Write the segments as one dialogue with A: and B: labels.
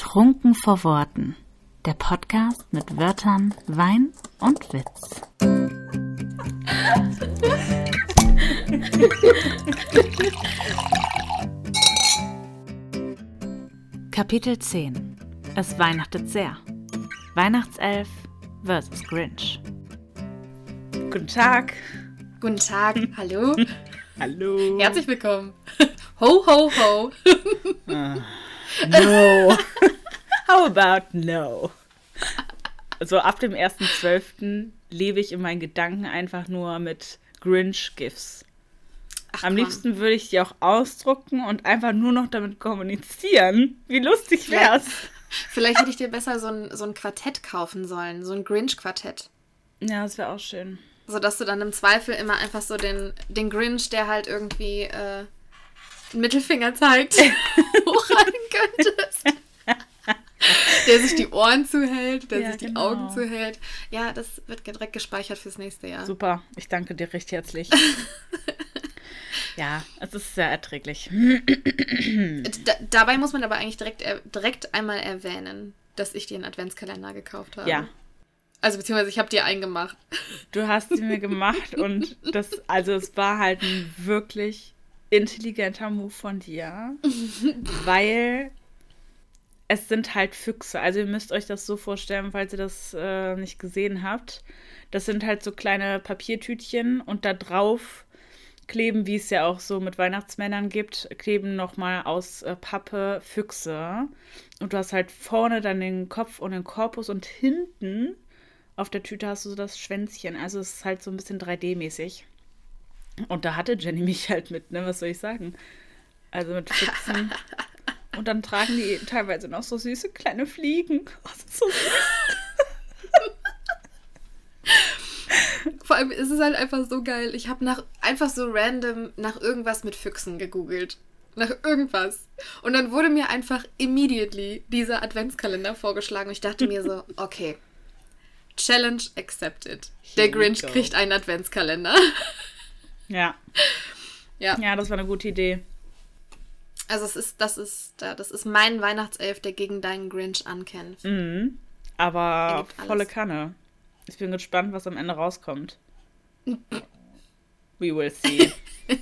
A: Trunken vor Worten. Der Podcast mit Wörtern, Wein und Witz. Kapitel 10. Es weihnachtet sehr. Weihnachtself versus Grinch.
B: Guten Tag.
C: Guten Tag, hallo.
B: Hallo.
C: Herzlich willkommen. Ho, ho, ho.
B: No. How about no? So ab dem 1.12. lebe ich in meinen Gedanken einfach nur mit Grinch-GIFs. Am
C: komm.
B: liebsten würde ich die auch ausdrucken und einfach nur noch damit kommunizieren. Wie lustig wär's?
C: Vielleicht hätte ich dir besser so ein, so ein Quartett kaufen sollen, so ein Grinch-Quartett.
B: Ja, das wäre auch schön.
C: Sodass du dann im Zweifel immer einfach so den, den Grinch, der halt irgendwie äh, einen Mittelfinger zeigt, hochhalten könntest. der sich die Ohren zuhält, der
B: Ja,
C: sich die
B: genau.
C: Augen zuhält. Ja, das wird direkt gespeichert fürs nächste Jahr.
B: Super, ich danke dir recht herzlich. ja, es ist sehr erträglich.
C: Da, dabei muss man aber eigentlich direkt, direkt einmal erwähnen, dass ich dir einen Adventskalender gekauft habe.
B: Ja,
C: Also beziehungsweise ich habe dir einen gemacht.
B: Du hast sie mir gemacht und das, also es war halt ein wirklich intelligenter Move von dir, weil es sind halt Füchse. Also ihr müsst euch das so vorstellen, falls ihr das äh, nicht gesehen habt. Das sind halt so kleine Papiertütchen und da drauf kleben, wie es ja auch so mit Weihnachtsmännern gibt, kleben nochmal aus äh, Pappe Füchse. Und du hast halt vorne dann den Kopf und den Korpus und hinten auf der Tüte hast du so das Schwänzchen. Also es ist halt so ein bisschen 3D-mäßig. Und da hatte Jenny mich halt mit, ne? Was soll ich sagen? Also mit Füchsen. Und dann tragen die teilweise noch so süße kleine Fliegen. Oh, so süß.
C: Vor allem ist es halt einfach so geil. Ich habe nach einfach so random nach irgendwas mit Füchsen gegoogelt. Nach irgendwas. Und dann wurde mir einfach immediately dieser Adventskalender vorgeschlagen. Und ich dachte mir so, okay. Challenge accepted. Der
B: Here we
C: Grinch kriegt einen Adventskalender.
B: Ja.
C: ja.
B: Ja, das war eine gute Idee.
C: Also es ist, das ist, das ist mein Weihnachtself, der gegen deinen Grinch ankämpft.
B: Mhm. Aber volle Kanne. Ich bin gespannt, was am Ende rauskommt. We will see.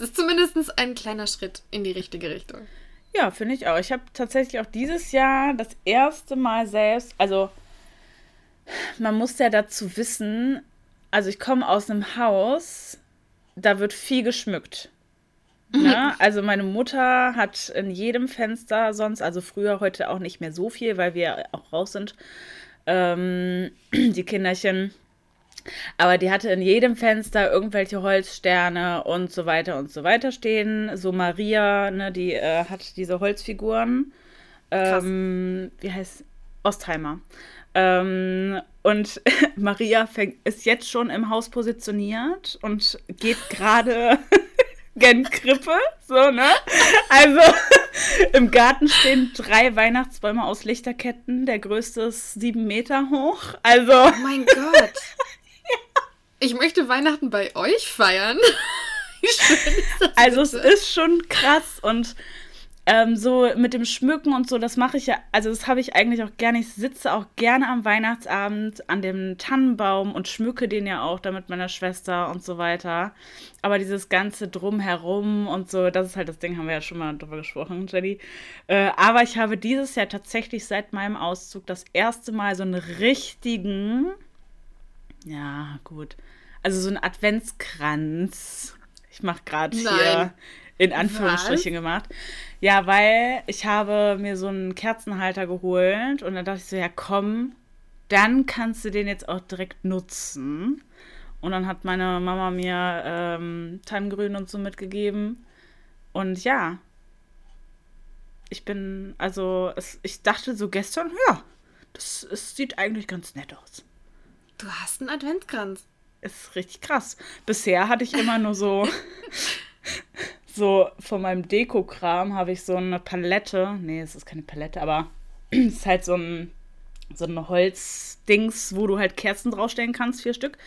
C: Es ist zumindest ein kleiner Schritt in die richtige Richtung.
B: Ja, finde ich auch. Ich habe tatsächlich auch dieses Jahr das erste Mal selbst, also man muss ja dazu wissen, also ich komme aus einem Haus, da wird viel geschmückt. Ne? Also meine Mutter hat in jedem Fenster sonst, also früher, heute auch nicht mehr so viel, weil wir auch raus sind, ähm, die Kinderchen. Aber die hatte in jedem Fenster irgendwelche Holzsterne und so weiter und so weiter stehen. So Maria, ne, die äh, hat diese Holzfiguren. Ähm, wie heißt Ostheimer. Ähm, und Maria fängt, ist jetzt schon im Haus positioniert und geht gerade Krippe, so, ne? Also im Garten stehen drei Weihnachtsbäume aus Lichterketten. Der größte ist sieben Meter hoch. Also.
C: Oh mein Gott. Ich möchte Weihnachten bei euch feiern. Wie schön
B: Also es ist schon krass und ähm, so mit dem Schmücken und so, das mache ich ja, also das habe ich eigentlich auch gerne. Ich sitze auch gerne am Weihnachtsabend an dem Tannenbaum und schmücke den ja auch da mit meiner Schwester und so weiter. Aber dieses ganze Drumherum und so, das ist halt das Ding, haben wir ja schon mal drüber gesprochen, Jenny. Äh, aber ich habe dieses Jahr tatsächlich seit meinem Auszug das erste Mal so einen richtigen, ja gut, also so einen Adventskranz. Ich mache gerade hier in Anführungsstrichen gemacht. Ja, weil ich habe mir so einen Kerzenhalter geholt und dann dachte ich so, ja komm, dann kannst du den jetzt auch direkt nutzen. Und dann hat meine Mama mir ähm, Tannengrün und so mitgegeben. Und ja, ich bin, also es, ich dachte so gestern, ja, das, es sieht eigentlich ganz nett aus.
C: Du hast einen Adventskranz.
B: Ist richtig krass. Bisher hatte ich immer nur so, so von meinem Dekokram habe ich so eine Palette. Nee, es ist keine Palette, aber es ist halt so ein, so ein Holzdings, wo du halt Kerzen draufstellen kannst, vier Stück.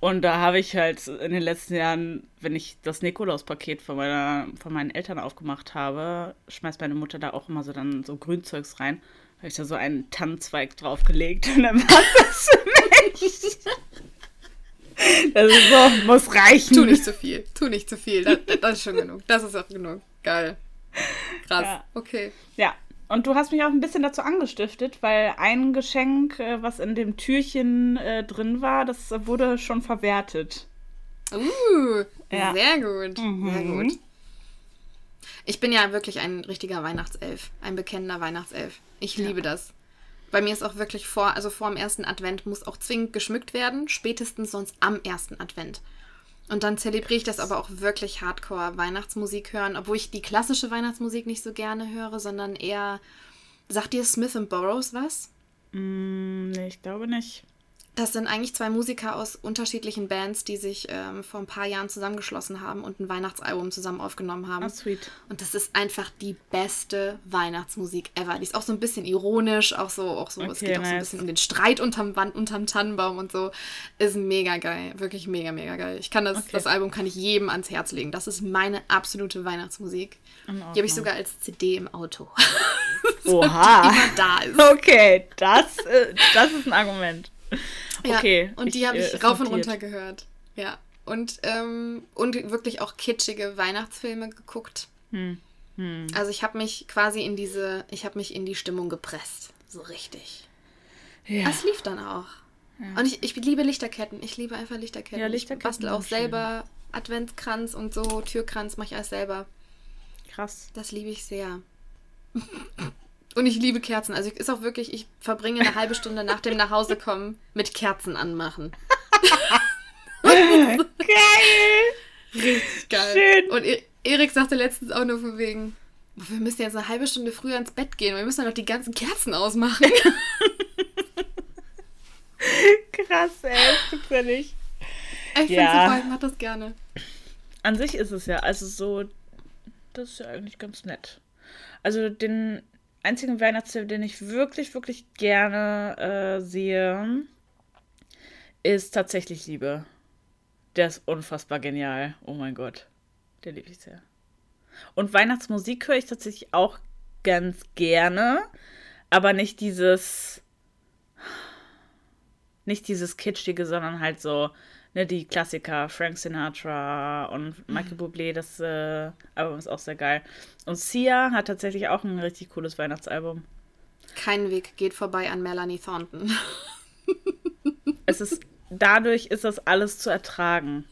B: Und da habe ich halt in den letzten Jahren, wenn ich das Nikolaus-Paket von, meiner, von meinen Eltern aufgemacht habe, schmeißt meine Mutter da auch immer so dann so Grünzeugs rein. Habe ich da so einen Tannenzweig draufgelegt und dann war das für mich. Das ist so, muss reichen.
C: Tu nicht zu viel. Tu nicht zu viel. Das, das ist schon genug. Das ist auch genug. Geil. Krass.
B: Ja.
C: Okay.
B: Ja, und du hast mich auch ein bisschen dazu angestiftet, weil ein Geschenk, äh, was in dem Türchen äh, drin war, das wurde schon verwertet.
C: Uh,
B: Ja.
C: sehr gut. Sehr
B: Mhm.
C: gut. Ich bin ja wirklich ein richtiger Weihnachtself. Ein bekennender Weihnachtself. Ich liebe das. Bei mir ist auch wirklich vor, also vor dem ersten Advent muss auch zwingend geschmückt werden, spätestens sonst am ersten Advent. Und dann zelebriere ich das aber auch wirklich hardcore Weihnachtsmusik hören, obwohl ich die klassische Weihnachtsmusik nicht so gerne höre, sondern eher, sagt dir Smith Burroughs was?
B: Mm, nee, ich glaube nicht.
C: Das sind eigentlich zwei Musiker aus unterschiedlichen Bands, die sich ähm, vor ein paar Jahren zusammengeschlossen haben und ein Weihnachtsalbum zusammen aufgenommen haben.
B: Ah, sweet.
C: Und das ist einfach die beste Weihnachtsmusik ever. Die ist auch so ein bisschen ironisch, auch so, auch so, es
B: Okay,
C: geht auch so ein
B: nice.
C: bisschen um den Streit unterm, Wand, unterm Tannenbaum und so. Ist mega geil. Wirklich mega, mega geil. Ich kann das,
B: Okay.
C: das Album kann ich jedem ans Herz legen. Das ist meine absolute Weihnachtsmusik. Die habe ich sogar als CD im Auto.
B: Oha.
C: Die immer da ist.
B: Okay, das, äh, das ist ein Argument.
C: Ja,
B: Okay.
C: und die habe
B: äh,
C: ich
B: ist
C: rauf und runter gehört. Ja. Und, ähm, und wirklich auch kitschige Weihnachtsfilme geguckt.
B: Hm.
C: Also ich habe mich quasi in diese, ich habe mich in die Stimmung gepresst. So richtig.
B: Ja.
C: Es lief dann auch. Und ich, ich liebe Lichterketten. Ich liebe einfach Lichterketten.
B: Ja, Lichterketten
C: Ich bastel auch
B: schön.
C: selber Adventskranz und so, Türkranz mache ich alles selber.
B: Krass.
C: Das liebe ich sehr. Und ich liebe Kerzen. Also ist auch wirklich, ich verbringe eine halbe Stunde nach dem Nachhausekommen mit Kerzen anmachen.
B: Geil!
C: Richtig geil.
B: Schön.
C: Und E- Erik sagte letztens auch nur von wegen, "Boah, wir müssen jetzt eine halbe Stunde früher ins Bett gehen, wir müssen ja noch die ganzen Kerzen ausmachen.
B: Krass, ey, das gibt's ja nicht.
C: Ich finde
B: Ja.
C: super, ich mach das gerne.
B: An sich ist es ja, also so, das ist ja eigentlich ganz nett. Also den einzigen Weihnachtsfilm, den ich wirklich, wirklich gerne äh, sehe, ist tatsächlich Liebe. Der ist unfassbar genial. Oh mein Gott. Der liebe ich sehr. Und Weihnachtsmusik höre ich tatsächlich auch ganz gerne, aber nicht dieses nicht dieses kitschige, sondern halt so ne, die Klassiker, Frank Sinatra und Michael Bublé, das äh, Album ist auch sehr geil. Und Sia hat tatsächlich auch ein richtig cooles Weihnachtsalbum.
C: Kein Weg geht vorbei an Melanie Thornton.
B: Es ist, dadurch ist das alles zu ertragen.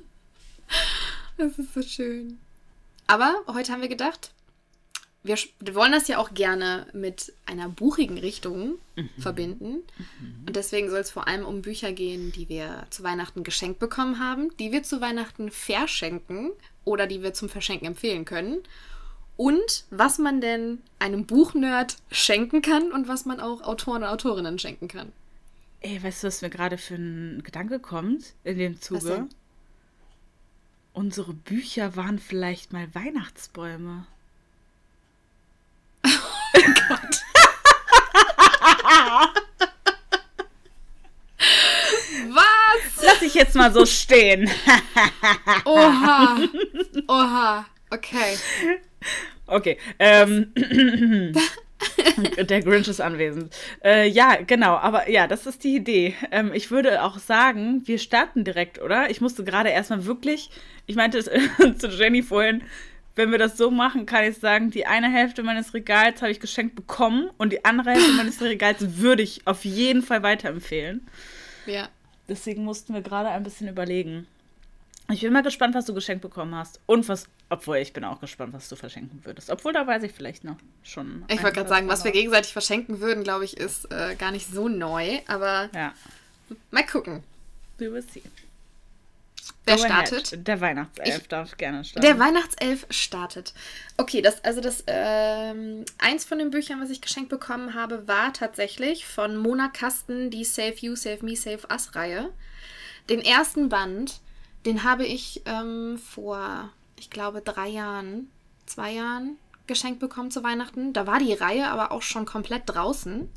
C: Das ist so schön. Aber heute haben wir gedacht, wir, wollen das ja auch gerne mit einer buchigen Richtung verbinden. Und deswegen soll es vor allem um Bücher gehen, die wir zu Weihnachten geschenkt bekommen haben, die wir zu Weihnachten verschenken oder die wir zum Verschenken empfehlen können. Und was man denn einem Buchnerd schenken kann und was man auch Autoren und Autorinnen schenken kann.
B: Ey, weißt du, was mir gerade für ein Gedanke kommt in dem Zuge? Unsere Bücher waren vielleicht mal Weihnachtsbäume.
C: Was?
B: Lass ich jetzt mal so stehen.
C: Oha. Oha. Okay.
B: Okay. Ähm, der Grinch ist anwesend. Äh, ja, genau. Aber ja, das ist die Idee. Ähm, ich würde auch sagen, wir starten direkt, oder? Ich musste gerade erstmal wirklich, ich meinte es zu Jenny vorhin, wenn wir das so machen, kann ich sagen, die eine Hälfte meines Regals habe ich geschenkt bekommen und die andere Hälfte meines Regals würde ich auf jeden Fall weiterempfehlen.
C: Ja.
B: Deswegen mussten wir gerade ein bisschen überlegen. Ich bin mal gespannt, was du geschenkt bekommen hast. Und was, obwohl ich bin auch gespannt, was du verschenken würdest. Obwohl, da weiß ich vielleicht noch schon.
C: Ich wollte gerade sagen, was wir gegenseitig verschenken würden, glaube ich, ist äh, gar nicht so neu. Aber
B: Ja,
C: mal gucken.
B: we will see.
C: Wer
B: Go ahead.
C: startet?
B: Der Weihnachtself
C: Ich-
B: darf gerne starten.
C: Der Weihnachtself startet. Okay, das, also das, ähm, eins von den Büchern, was ich geschenkt bekommen habe, war tatsächlich von Mona Kasten die Save You, Save Me, Save Us Reihe. Den ersten Band, den habe ich ähm, vor, ich glaube, drei Jahren, zwei Jahren geschenkt bekommen zu Weihnachten. Da war die Reihe aber auch schon komplett draußen.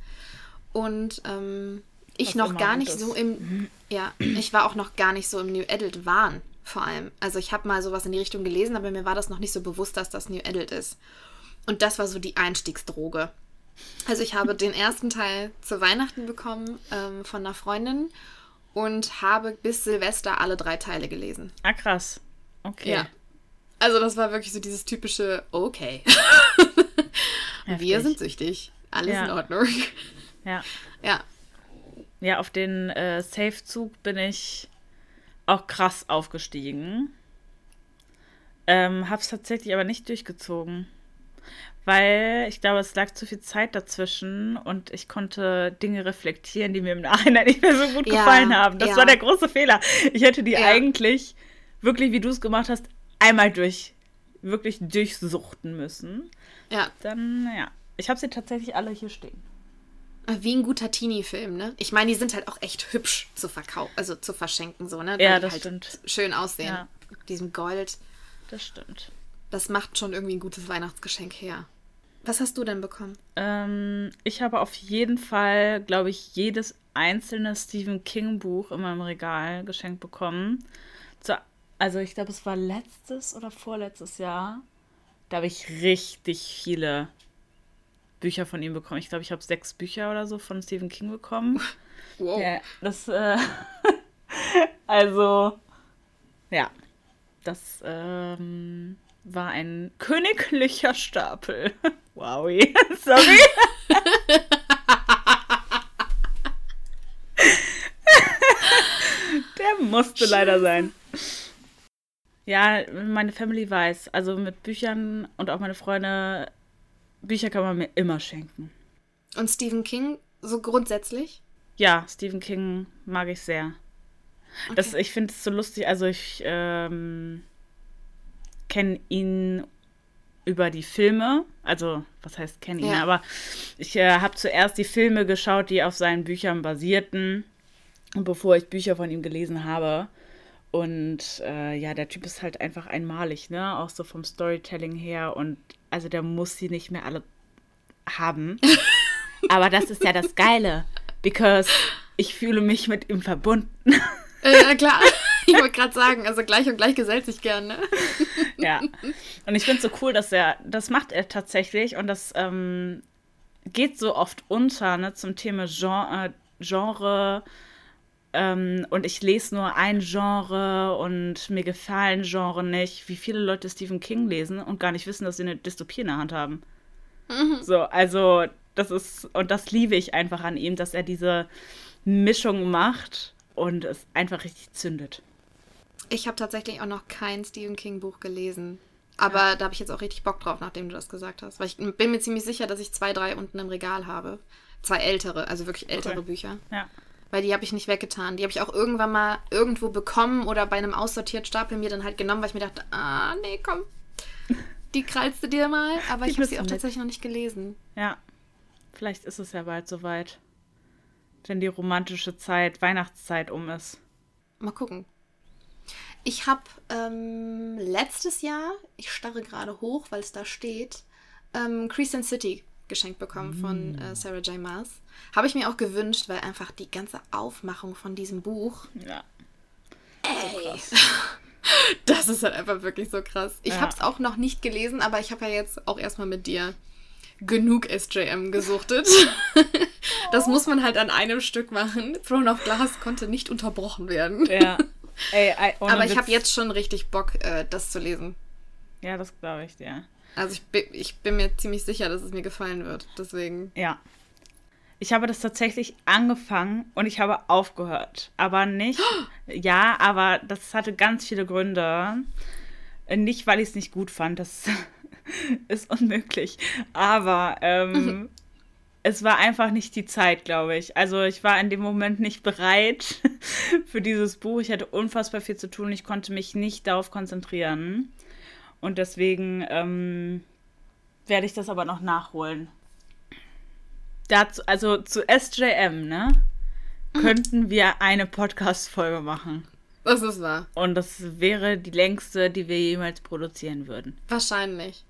C: Und ähm, ich noch gar
B: gut
C: nicht
B: ist.
C: so im, ja, ich war auch noch gar nicht so im New Adult Wahn, vor allem. Also ich habe mal sowas in die Richtung gelesen, aber mir war das noch nicht so bewusst, dass das New Adult ist. Und das war so die Einstiegsdroge. Also ich habe den ersten Teil zu Weihnachten bekommen ähm, von einer Freundin und habe bis Silvester alle drei Teile gelesen.
B: Ah, krass. Okay.
C: Ja. Also das war wirklich so dieses typische, okay, wir sind süchtig, alles
B: Ja.
C: in Ordnung.
B: Ja.
C: Ja,
B: Ja, auf den äh, Safe-Zug bin ich auch krass aufgestiegen. Ähm, hab's tatsächlich aber nicht durchgezogen. Weil ich glaube, es lag zu viel Zeit dazwischen und ich konnte Dinge reflektieren, die mir im Nachhinein nicht mehr so gut
C: Ja,
B: gefallen haben. Das
C: ja.
B: war der große Fehler. Ich hätte die
C: Ja.
B: eigentlich, wirklich wie du es gemacht hast, einmal durch, wirklich durchsuchten müssen.
C: ja.
B: Dann, ja. Ich habe sie tatsächlich alle hier stehen.
C: Wie ein guter Teenie-Film, ne? Ich meine, die sind halt auch echt hübsch zu verkaufen, also zu verschenken, so, ne?
B: Ja,
C: Weil die
B: das
C: halt
B: stimmt.
C: schön aussehen.
B: Ja.
C: Mit diesem Gold.
B: Das stimmt.
C: Das macht schon irgendwie ein gutes Weihnachtsgeschenk her. Was hast du denn bekommen?
B: Ähm, ich habe auf jeden Fall, glaube ich, jedes einzelne Stephen King Buch in meinem Regal geschenkt bekommen. Zu, also ich glaube, es war letztes oder vorletztes Jahr. Da habe ich richtig viele Bücher von ihm bekommen. Ich glaube, ich habe sechs Bücher oder so von Stephen King bekommen.
C: Wow.
B: Ja, das, äh, also, ja, das ähm, war ein königlicher Stapel. Wowi, sorry. Der musste leider sein. Ja, meine Family weiß, also mit Büchern und auch meine Freunde, Bücher kann man mir immer schenken.
C: Und Stephen King so grundsätzlich?
B: Ja, Stephen King mag ich sehr. Das,
C: Okay.
B: ich finde es so lustig. Also ich ähm, kenne ihn über die Filme. Also, was heißt kenne ihn?
C: Ja.
B: Aber ich äh, habe zuerst die Filme geschaut, die auf seinen Büchern basierten, bevor ich Bücher von ihm gelesen habe. Und äh, ja, der Typ ist halt einfach einmalig, ne? Auch so vom Storytelling her. Und also der muss sie nicht mehr alle haben. Aber das ist ja das Geile. Because ich fühle mich mit ihm verbunden.
C: Äh, ja, klar. Ich wollte gerade sagen, also gleich und gleich gesellt sich gern, ne?
B: Ja. Und ich finde es so cool, dass er, das macht er tatsächlich und das ähm, geht so oft unter, ne, zum Thema Genre, äh, Genre ähm, und ich lese nur ein Genre und mir gefallen Genre nicht, wie viele Leute Stephen King lesen und gar nicht wissen, dass sie eine Dystopie in der Hand haben. So, also das ist, und das liebe ich einfach an ihm, dass er diese Mischung macht und es einfach richtig zündet.
C: Ich habe tatsächlich auch noch kein Stephen King Buch gelesen. Aber da habe ich jetzt auch richtig Bock drauf, nachdem du das gesagt hast. Weil ich bin mir ziemlich sicher, dass ich zwei, drei unten im Regal habe. Zwei ältere, also wirklich ältere
B: Okay.
C: Bücher.
B: Ja.
C: Weil die habe ich nicht weggetan. Die habe ich auch irgendwann mal irgendwo bekommen oder bei einem aussortierten Stapel mir dann halt genommen, weil ich mir dachte, ah, nee, komm. Die krallst du dir mal. Aber
B: Die
C: ich habe sie auch
B: mit.
C: tatsächlich noch nicht gelesen.
B: Ja, vielleicht ist es ja bald soweit. Wenn die romantische Zeit, Weihnachtszeit um ist.
C: Mal gucken. Ich habe ähm, letztes Jahr, ich starre gerade hoch, weil es da steht, ähm, Crescent City geschenkt bekommen von äh, Sarah J. Maas. Habe ich mir auch gewünscht, weil einfach die ganze Aufmachung von diesem Buch,
B: Ja.
C: ey, das ist halt einfach wirklich so krass. Ich
B: Ja.
C: habe es auch noch nicht gelesen, aber ich habe ja jetzt auch erstmal mit dir genug SJM gesuchtet. das muss man halt an einem Stück machen. Throne of Glass konnte nicht unterbrochen werden.
B: Ja. Ey, ey, ohne
C: Aber ich habe jetzt schon richtig Bock, äh, das zu lesen.
B: Ja, das glaube ich dir.
C: Also ich bin, ich bin mir ziemlich sicher, dass es mir gefallen wird. Deswegen.
B: Ja. Ich habe das tatsächlich angefangen und ich habe aufgehört. Aber nicht. Ja, aber das hatte ganz viele Gründe. Nicht, weil ich es nicht gut fand. Das ist unmöglich. Aber ähm, es war einfach nicht die Zeit, glaube ich. Also ich war in dem Moment nicht bereit für dieses Buch. Ich hatte unfassbar viel zu tun. Ich konnte mich nicht darauf konzentrieren. Und deswegen ähm, werde ich das aber noch nachholen. Dazu, also zu SJM, ne? Könnten wir eine Podcast-Folge machen.
C: Das ist wahr.
B: Und das wäre die längste, die wir jemals produzieren würden.
C: Wahrscheinlich.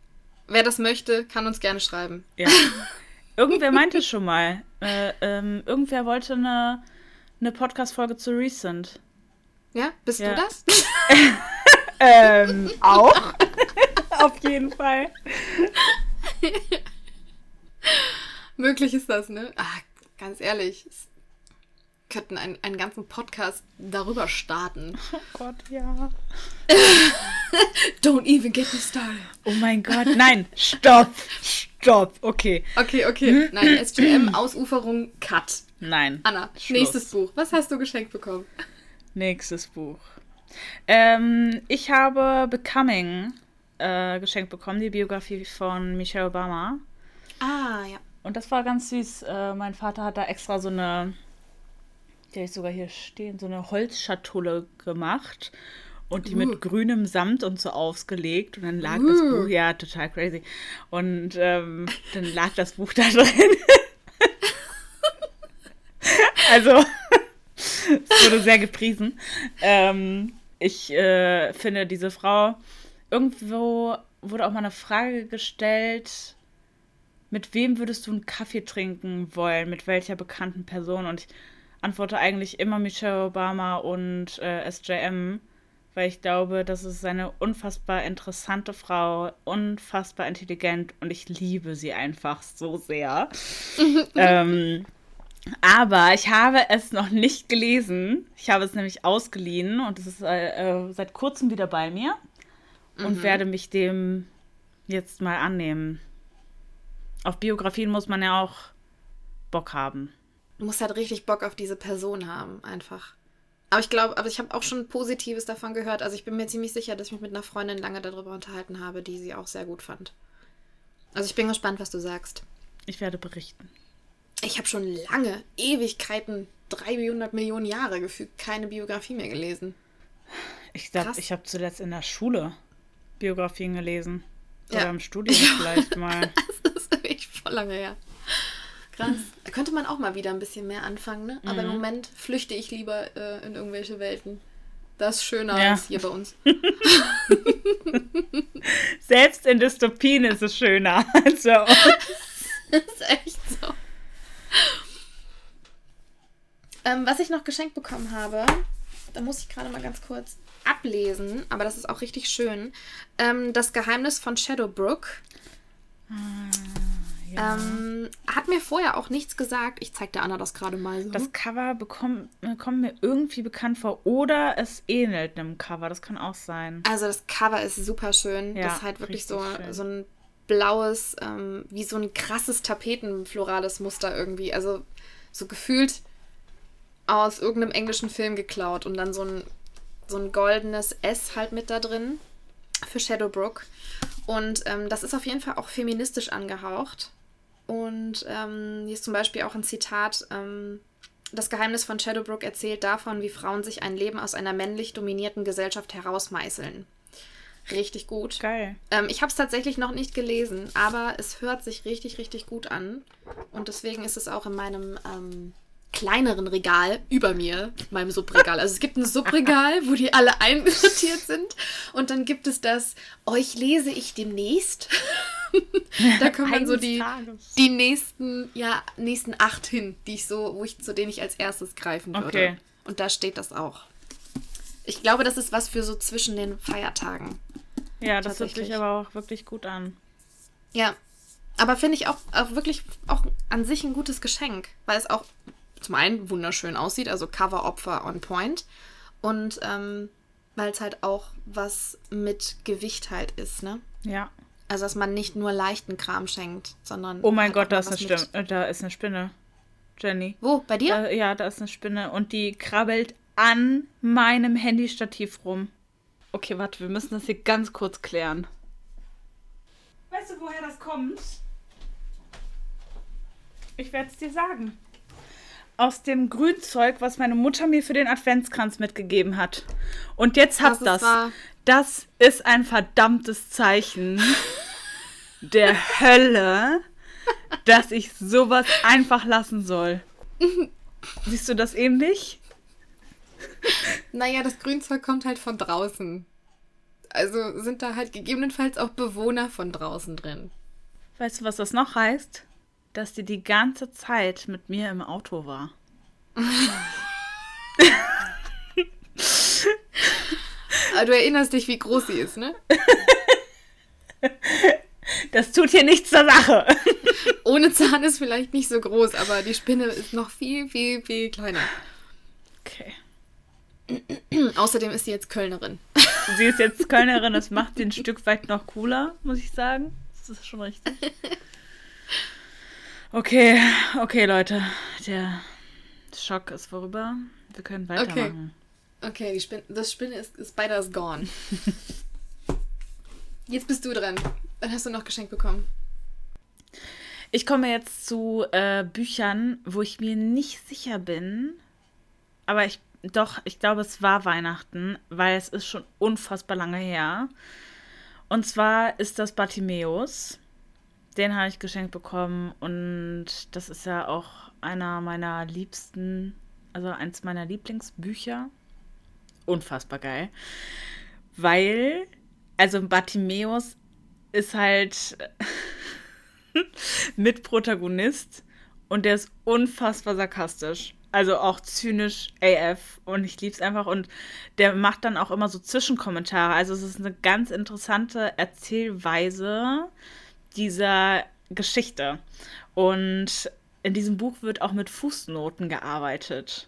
C: Wer das möchte, kann uns gerne schreiben.
B: Ja. Irgendwer meinte schon mal, äh, ähm, irgendwer wollte eine eine Podcast-Folge zu Recent.
C: Ja, bist
B: Ja.
C: du das?
B: Ähm, auch. Auf jeden Fall.
C: Möglich ist das, ne? Ah, ganz ehrlich. Könnten einen, einen ganzen Podcast darüber starten.
B: Oh Gott, ja.
C: Don't even get me started.
B: Oh mein Gott. Nein, stopp. Stopp. Okay.
C: Okay, okay. Nein, SGM, Ausuferung, Cut.
B: Nein.
C: Anna,
B: Schluss.
C: nächstes Buch. Was hast du geschenkt bekommen?
B: Nächstes Buch. Ähm, ich habe Becoming äh, geschenkt bekommen, die Biografie von Michelle Obama.
C: Ah, ja.
B: Und das war ganz süß. Äh, mein Vater hat da extra so eine, die habe ich sogar hier stehen, so eine Holzschatulle gemacht und die
C: Uh.
B: mit grünem Samt und so ausgelegt. Und dann lag das
C: Uh.
B: Buch, ja, total crazy. Und ähm, dann lag das Buch da drin. also, es wurde sehr gepriesen. Ähm, ich äh, finde, diese Frau, irgendwo wurde auch mal eine Frage gestellt, mit wem würdest du einen Kaffee trinken wollen? Mit welcher bekannten Person? Und ich antworte eigentlich immer Michelle Obama und äh, SJM, weil ich glaube, das ist eine unfassbar interessante Frau, unfassbar intelligent und ich liebe sie einfach so sehr. ähm, aber ich habe es noch nicht gelesen. Ich habe es nämlich ausgeliehen und es ist äh, äh, seit kurzem wieder bei mir und werde mich dem jetzt mal annehmen. Auf Biografien muss man ja auch Bock haben.
C: Du musst halt richtig Bock auf diese Person haben, einfach. Aber ich glaube, aber ich habe auch schon Positives davon gehört. Also ich bin mir ziemlich sicher, dass ich mich mit einer Freundin lange darüber unterhalten habe, die sie auch sehr gut fand. Also ich bin gespannt, was du sagst.
B: Ich werde berichten.
C: Ich habe schon lange, Ewigkeiten, 300 Millionen Jahre gefügt, keine Biografie mehr gelesen.
B: Ich glaube, ich habe zuletzt in der Schule Biografien gelesen. Oder
C: Ja.
B: im Studium vielleicht mal.
C: Das ist wirklich voll lange her. Krass. Da könnte man auch mal wieder ein bisschen mehr anfangen, ne? Aber im Moment flüchte ich lieber äh, in irgendwelche Welten. Das ist schöner
B: Ja.
C: als hier bei uns.
B: Selbst in Dystopien ist es schöner als bei uns.
C: Das ist echt so. Ähm, was ich noch geschenkt bekommen habe, da muss ich gerade mal ganz kurz ablesen, aber das ist auch richtig schön. Ähm, das Geheimnis von Shadowbrook.
B: Ja.
C: Ähm, hat mir vorher auch nichts gesagt. Ich zeig der Anna das gerade mal so.
B: Das Cover bekommt, kommt mir irgendwie bekannt vor. Oder es ähnelt einem Cover. Das kann auch sein.
C: Also das Cover ist super schön.
B: Ja,
C: das ist halt wirklich so,
B: schön.
C: so ein blaues, ähm, wie so ein krasses Tapetenflorales Muster irgendwie. Also so gefühlt aus irgendeinem englischen Film geklaut und dann so ein, so ein goldenes S halt mit da drin für Shadowbrook. Und ähm, das ist auf jeden Fall auch feministisch angehaucht. Und ähm, hier ist zum Beispiel auch ein Zitat. Ähm, das Geheimnis von Shadowbrook erzählt davon, wie Frauen sich ein Leben aus einer männlich dominierten Gesellschaft herausmeißeln. Richtig gut.
B: Geil.
C: Ähm, ich habe es tatsächlich noch nicht gelesen, aber es hört sich richtig, richtig gut an. Und deswegen ist es auch in meinem ähm, kleineren Regal über mir, meinem Subregal. Also es gibt ein Subregal, wo die alle einsortiert sind. Und dann gibt es das, euch lese ich demnächst. da kommen dann so die,
B: Tages.
C: die nächsten, ja, nächsten acht hin, die ich so, wo ich, zu denen ich als erstes greifen würde.
B: Okay.
C: Und da steht das auch. Ich glaube, das ist was für so zwischen den Feiertagen.
B: Ja, das hört sich aber auch wirklich gut an.
C: Ja. Aber finde ich auch, auch wirklich auch an sich ein gutes Geschenk, weil es auch zum einen wunderschön aussieht, also Cover-Opfer on point. Und ähm, weil es halt auch was mit Gewicht halt ist, ne?
B: Ja.
C: Also dass man nicht nur leichten Kram schenkt, sondern.
B: Oh mein
C: halt
B: Gott, da ist, eine Stimme, äh, da ist eine Spinne. Jenny.
C: Wo? Bei dir?
B: Da, ja, da ist eine Spinne und die krabbelt an meinem Handystativ rum. Okay, warte, wir müssen das hier ganz kurz klären. Weißt du, woher das kommt? Ich werde es dir sagen. Aus dem Grünzeug, was meine Mutter mir für den Adventskranz mitgegeben hat. Und jetzt
C: Das
B: habt
C: ist
B: das.
C: wahr.
B: Das ist ein verdammtes Zeichen der Hölle, dass ich sowas einfach lassen soll. Siehst du das ähnlich?
C: Naja, das Grünzeug kommt halt von draußen. Also sind da halt gegebenenfalls auch Bewohner von draußen drin.
B: Weißt du, was das noch heißt? Dass die die ganze Zeit mit mir im Auto war.
C: Aber du erinnerst dich, wie groß sie ist, ne?
B: Das tut hier nichts zur Sache.
C: Ohne Zahn ist vielleicht nicht so groß, aber die Spinne ist noch viel, viel, viel kleiner.
B: Okay.
C: Außerdem ist sie jetzt Kölnerin.
B: Sie ist jetzt Kölnerin, das macht sie ein Stück weit noch cooler, muss ich sagen. Das ist schon richtig. Okay, okay, Leute. Der Schock ist vorüber. Wir können weitermachen.
C: Okay, die Spinne, das Spinne ist, ist Spider is gone. Jetzt bist du dran. Was hast du noch geschenkt bekommen?
B: Ich komme jetzt zu äh, Büchern, wo ich mir nicht sicher bin. Aber ich, doch, ich glaube, es war Weihnachten, weil es ist schon unfassbar lange her. Und zwar ist das Bartimeus. Den habe ich geschenkt bekommen und das ist ja auch einer meiner liebsten, also eins meiner Lieblingsbücher. Unfassbar geil. Weil, also Bartimeus ist halt Mitprotagonist und der ist unfassbar sarkastisch. Also auch zynisch AF und ich lieb's einfach und der macht dann auch immer so Zwischenkommentare. Also es ist eine ganz interessante Erzählweise dieser Geschichte. Und in diesem Buch wird auch mit Fußnoten gearbeitet.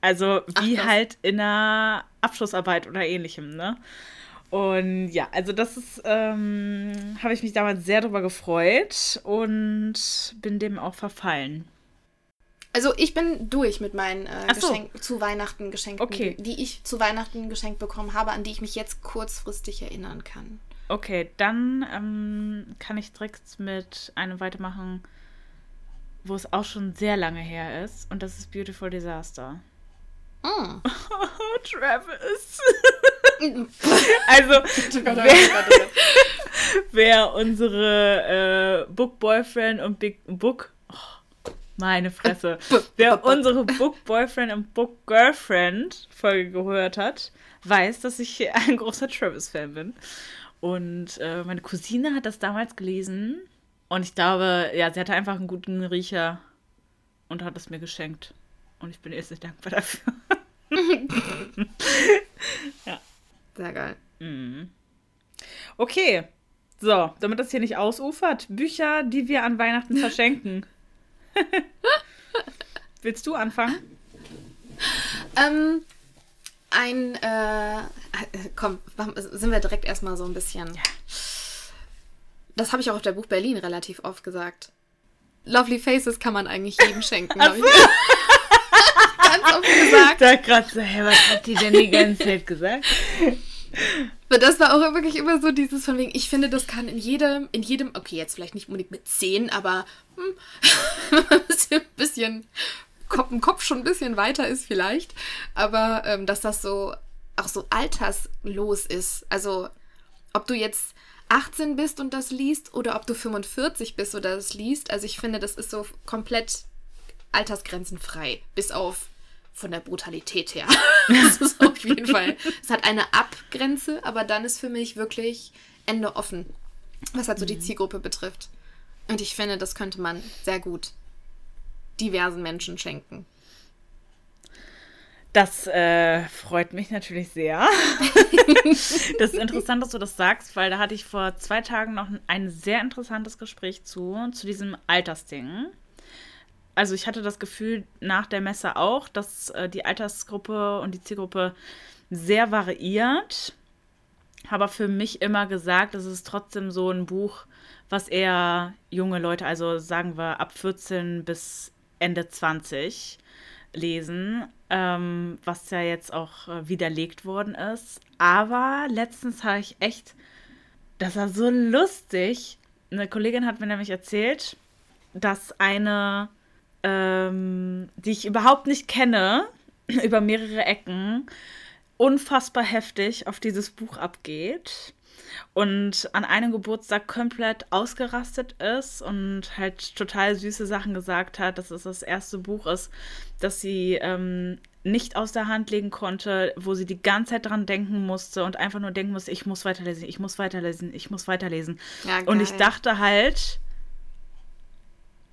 B: Also wie
C: Ach,
B: halt in einer Abschlussarbeit oder ähnlichem, ne? Und ja, also das ist, ähm, habe ich mich damals sehr drüber gefreut und bin dem auch verfallen.
C: Also ich bin durch mit meinen äh,
B: so.
C: Geschenk zu Weihnachten Geschenken,
B: Okay.
C: die ich zu Weihnachten geschenkt bekommen habe, an die ich mich jetzt kurzfristig erinnern kann.
B: Okay, dann ähm, kann ich direkt mit einem weitermachen, wo es auch schon sehr lange her ist. Und das ist Beautiful Disaster.
C: Mm.
B: Oh, Travis. also, wer, wer unsere äh, Book Boyfriend und Big Book. Oh, meine Fresse. Wer unsere Book Boyfriend und Book Girlfriend Folge gehört hat, weiß, dass ich ein großer Travis-Fan bin. Und äh, meine Cousine hat das damals gelesen. Und ich glaube, ja, sie hatte einfach einen guten Riecher und hat es mir geschenkt. Und ich bin ihr sehr dankbar dafür.
C: Sehr geil.
B: Mhm. Okay. So, damit das hier nicht ausufert, Bücher, die wir an Weihnachten verschenken. Willst du anfangen?
C: Ähm, ein, äh, komm, sind wir direkt erstmal so ein bisschen. Das habe ich auch auf der Buch Berlin relativ oft gesagt. Lovely Faces kann man eigentlich jedem schenken, habe ich ganz oft gesagt.
B: Da gerade so, hä, was hat die denn die ganze Zeit gesagt?
C: Aber das war auch wirklich immer so dieses von wegen, ich finde, das kann in jedem, in jedem, okay, jetzt vielleicht nicht unbedingt mit 10, aber hm, ein bisschen, im Kopf schon ein bisschen weiter ist vielleicht, aber ähm, dass das so auch so alterslos ist. Also ob du jetzt 18 bist und das liest oder ob du 45 bist oder das liest. Also ich finde, das ist so komplett altersgrenzenfrei, bis auf von der Brutalität her. das ist auf jeden Fall. Es hat eine Abgrenze, aber dann ist für mich wirklich Ende offen, was halt so die Zielgruppe betrifft. Und ich finde, das könnte man sehr gut diversen Menschen schenken.
B: Das äh, freut mich natürlich sehr. das ist interessant, dass du das sagst, weil da hatte ich vor zwei Tagen noch ein sehr interessantes Gespräch zu, zu diesem Altersding. Also ich hatte das Gefühl nach der Messe auch, dass äh, die Altersgruppe und die Zielgruppe sehr variiert. Aber für mich immer gesagt, es ist trotzdem so ein Buch, was eher junge Leute, also sagen wir ab 14 bis Ende 20 lesen, ähm, was ja jetzt auch äh, widerlegt worden ist. Aber letztens habe ich echt, das war so lustig. Eine Kollegin hat mir nämlich erzählt, dass eine, ähm, die ich überhaupt nicht kenne, über mehrere Ecken, unfassbar heftig auf dieses Buch abgeht und an einem Geburtstag komplett ausgerastet ist und halt total süße Sachen gesagt hat, dass es das erste Buch ist, das sie ähm, nicht aus der Hand legen konnte, wo sie die ganze Zeit dran denken musste und einfach nur denken musste, ich muss weiterlesen, ich muss weiterlesen, ich muss weiterlesen.
C: Ja,
B: Und ich dachte halt,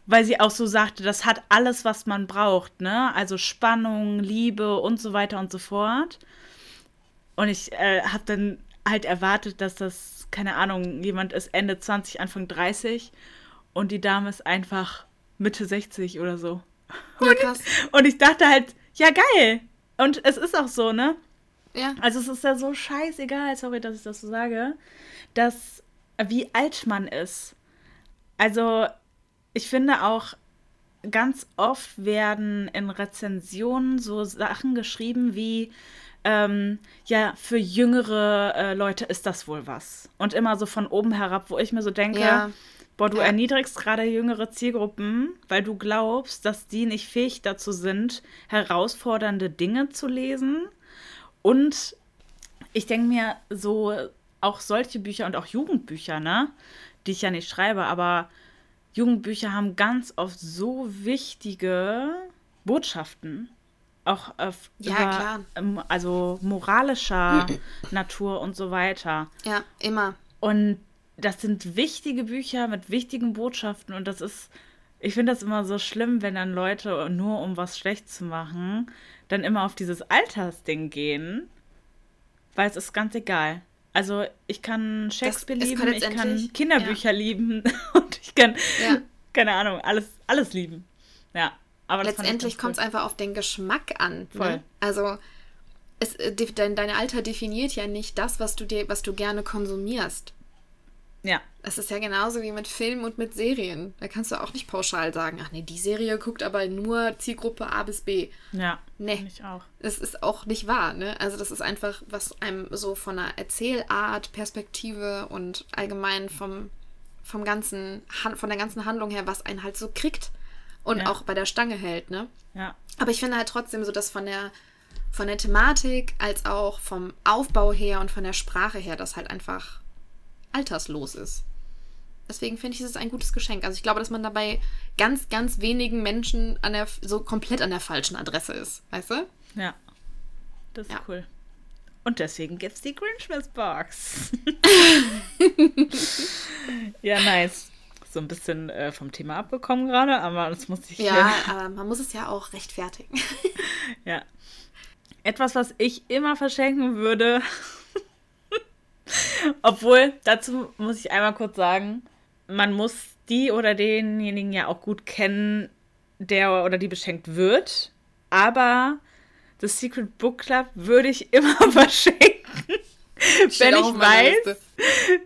B: weil sie auch so sagte, das hat alles, was man braucht, ne? Also Spannung, Liebe und so weiter und so fort. Und ich äh, habe dann halt erwartet, dass das, keine Ahnung, jemand ist Ende 20, Anfang 30 und die Dame ist einfach Mitte 60 oder so.
C: Ja, krass.
B: Und ich dachte halt, ja, geil. Und es ist auch so, ne?
C: Ja.
B: Also es ist ja so scheißegal, sorry, dass ich das so sage, dass wie alt man ist. Also ich finde auch, ganz oft werden in Rezensionen so Sachen geschrieben wie, ähm, ja, für jüngere äh, Leute ist das wohl was. Und immer so von oben herab, wo ich mir so denke,
C: Ja.
B: boah, du
C: Ja.
B: erniedrigst gerade jüngere Zielgruppen, weil du glaubst, dass die nicht fähig dazu sind, herausfordernde Dinge zu lesen. Und ich denke mir so, auch solche Bücher und auch Jugendbücher, ne, die ich ja nicht schreibe, aber Jugendbücher haben ganz oft so wichtige Botschaften. Auch auf
C: Ja,
B: über,
C: klar.
B: ähm, also moralischer Natur und so weiter.
C: Ja, immer.
B: Und das sind wichtige Bücher mit wichtigen Botschaften und das ist, ich finde das immer so schlimm, wenn dann Leute nur um was schlecht zu machen, dann immer auf dieses Altersding gehen, weil es ist ganz egal. Also ich kann Shakespeare
C: es
B: lieben,
C: kann
B: ich kann Kinderbücher lieben und ich kann,
C: Ja.
B: keine Ahnung, alles, alles lieben. Ja, aber das
C: Letztendlich kommt es
B: cool.
C: einfach auf den Geschmack an.
B: Voll.
C: Ne? Also es, äh, dein, dein Alter definiert ja nicht das, was du dir, was du gerne konsumierst.
B: Ja,
C: Es ist ja genauso wie mit Filmen und mit Serien. Da kannst du auch nicht pauschal sagen, ach nee, die Serie guckt aber nur Zielgruppe A bis B.
B: ja,
C: Nee.
B: ich auch.
C: Das ist auch nicht wahr, ne? Also das ist einfach, was einem so von der Erzählart, Perspektive und allgemein vom, vom ganzen, von der ganzen Handlung her, was einen halt so kriegt und
B: Ja.
C: auch bei der Stange hält, ne?
B: Ja,
C: Aber ich finde halt trotzdem so, dass von der, von der Thematik als auch vom Aufbau her und von der Sprache her das halt einfach alterslos ist. Deswegen finde ich, es ist ein gutes Geschenk. Also ich glaube, dass man dabei ganz, ganz wenigen Menschen an der, so komplett an der falschen Adresse ist. Weißt du?
B: ja. Das ist
C: Ja.
B: cool. Und deswegen gibt's die Grinchmas Box. ja, nice. So ein bisschen äh, vom Thema abgekommen gerade, aber das muss ich
C: Ja, aber man muss es ja auch rechtfertigen.
B: Ja. Etwas, was ich immer verschenken würde. Obwohl, dazu muss ich einmal kurz sagen, man muss die oder denjenigen ja auch gut kennen, der oder die beschenkt wird. Aber das Secret Book Club würde ich immer verschenken, wenn ich weiß,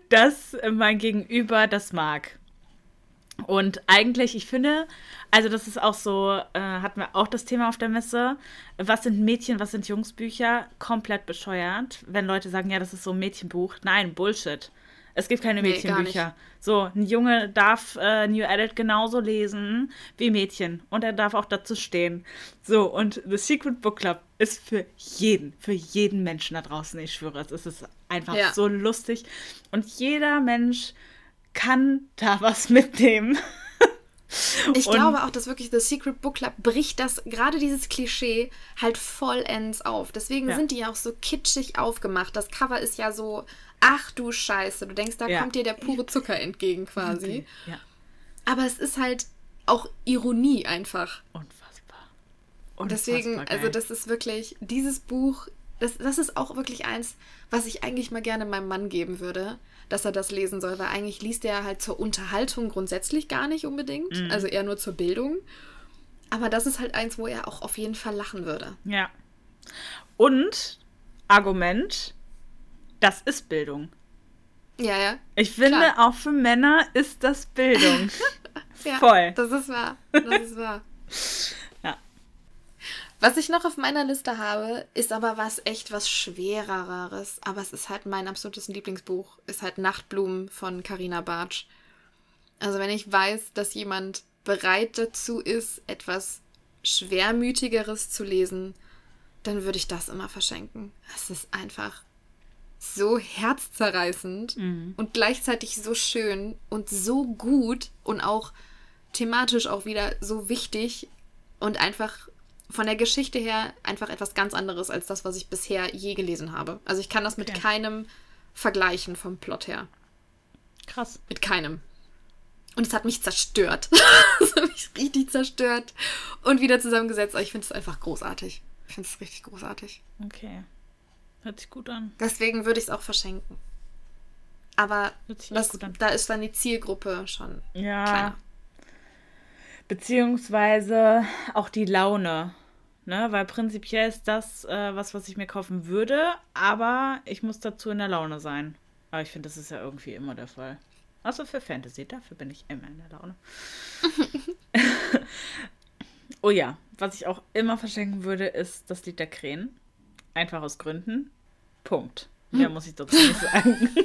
B: dass mein Gegenüber das mag. Und eigentlich, ich finde, also das ist auch so, äh, hatten wir auch das Thema auf der Messe, was sind Mädchen, was sind Jungsbücher? Komplett bescheuert, wenn Leute sagen, ja, das ist so ein Mädchenbuch. Nein, Bullshit. Es gibt keine
C: Nee,
B: Mädchenbücher. So, ein Junge darf äh, New Adult genauso lesen wie Mädchen. Und er darf auch dazu stehen. So, und The Secret Book Club ist für jeden, für jeden Menschen da draußen, ich schwöre, es ist einfach
C: Ja.
B: so lustig. Und jeder Mensch kann da was mitnehmen.
C: Ich
B: Und-
C: glaube auch, dass wirklich The Secret Book Club bricht das, gerade dieses Klischee, halt vollends auf. Deswegen
B: Ja.
C: sind die ja auch so kitschig aufgemacht. Das Cover ist ja so, ach du Scheiße, du denkst, da
B: Ja.
C: kommt dir der pure Zucker entgegen quasi.
B: Ja,
C: Aber es ist halt auch Ironie einfach.
B: unfassbar.
C: Und deswegen, also
B: geil.
C: das ist wirklich, dieses Buch, das, das ist auch wirklich eins, was ich eigentlich mal gerne meinem Mann geben würde, dass er das lesen soll, weil eigentlich liest er halt zur Unterhaltung grundsätzlich gar nicht unbedingt,
B: Mhm.
C: also eher nur zur Bildung. Aber das ist halt eins, wo er auch auf jeden Fall lachen würde.
B: Ja. Und Argument, das ist Bildung.
C: Ja, ja.
B: Ich finde,
C: Klar.
B: auch für Männer ist das Bildung.
C: ja
B: Voll.
C: Das ist wahr. Das ist wahr. Was ich noch auf meiner Liste habe, ist aber was echt was Schwereres. Aber es ist halt mein absolutes Lieblingsbuch. Ist halt Nachtblumen von Carina Bartsch. Also wenn ich weiß, dass jemand bereit dazu ist, etwas Schwermütigeres zu lesen, dann würde ich das immer verschenken. Es ist einfach so herzzerreißend und gleichzeitig so schön und so gut und auch thematisch auch wieder so wichtig und einfach von der Geschichte her einfach etwas ganz anderes als das, was ich bisher je gelesen habe. Also ich kann das mit
B: Okay.
C: keinem vergleichen vom Plot her.
B: Krass.
C: Mit keinem. Und es hat mich zerstört. Es hat mich richtig zerstört. Und wieder zusammengesetzt. Aber ich finde es einfach großartig. Ich finde es richtig großartig.
B: Okay. Hört sich gut an.
C: Deswegen würde ich es auch verschenken. Aber das, da ist dann die Zielgruppe schon
B: Ja.
C: kleiner.
B: Beziehungsweise auch die Laune. Ne? Weil prinzipiell ist das äh, was, was ich mir kaufen würde, aber ich muss dazu in der Laune sein. Aber ich finde, das ist ja irgendwie immer der Fall. Also für Fantasy, dafür bin ich immer in der Laune. oh ja, was ich auch immer verschenken würde, ist das Lied der Krähen. Einfach aus Gründen. Punkt. Mehr muss ich dazu nicht sagen.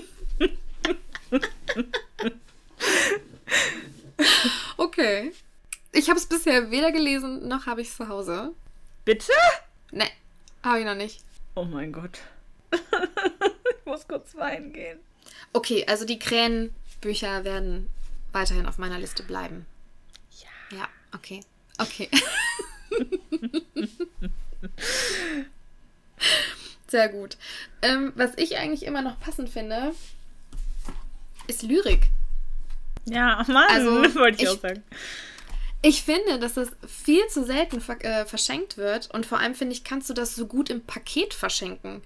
C: Okay. Ich habe es bisher weder gelesen, noch habe ich es zu Hause.
B: Bitte?
C: Ne, habe ich noch nicht.
B: Oh mein Gott. ich muss kurz weinen gehen.
C: Okay, also die Krähenbücher werden weiterhin auf meiner Liste bleiben. Ja. Ja, okay. Okay. Sehr gut. Ähm, was ich eigentlich immer noch passend finde, ist Lyrik.
B: Ja, Mann,
C: Also,
B: wollte ich,
C: ich-
B: auch sagen.
C: Ich finde, dass das viel zu selten ver äh, verschenkt wird und vor allem finde ich, kannst du das so gut im Paket verschenken.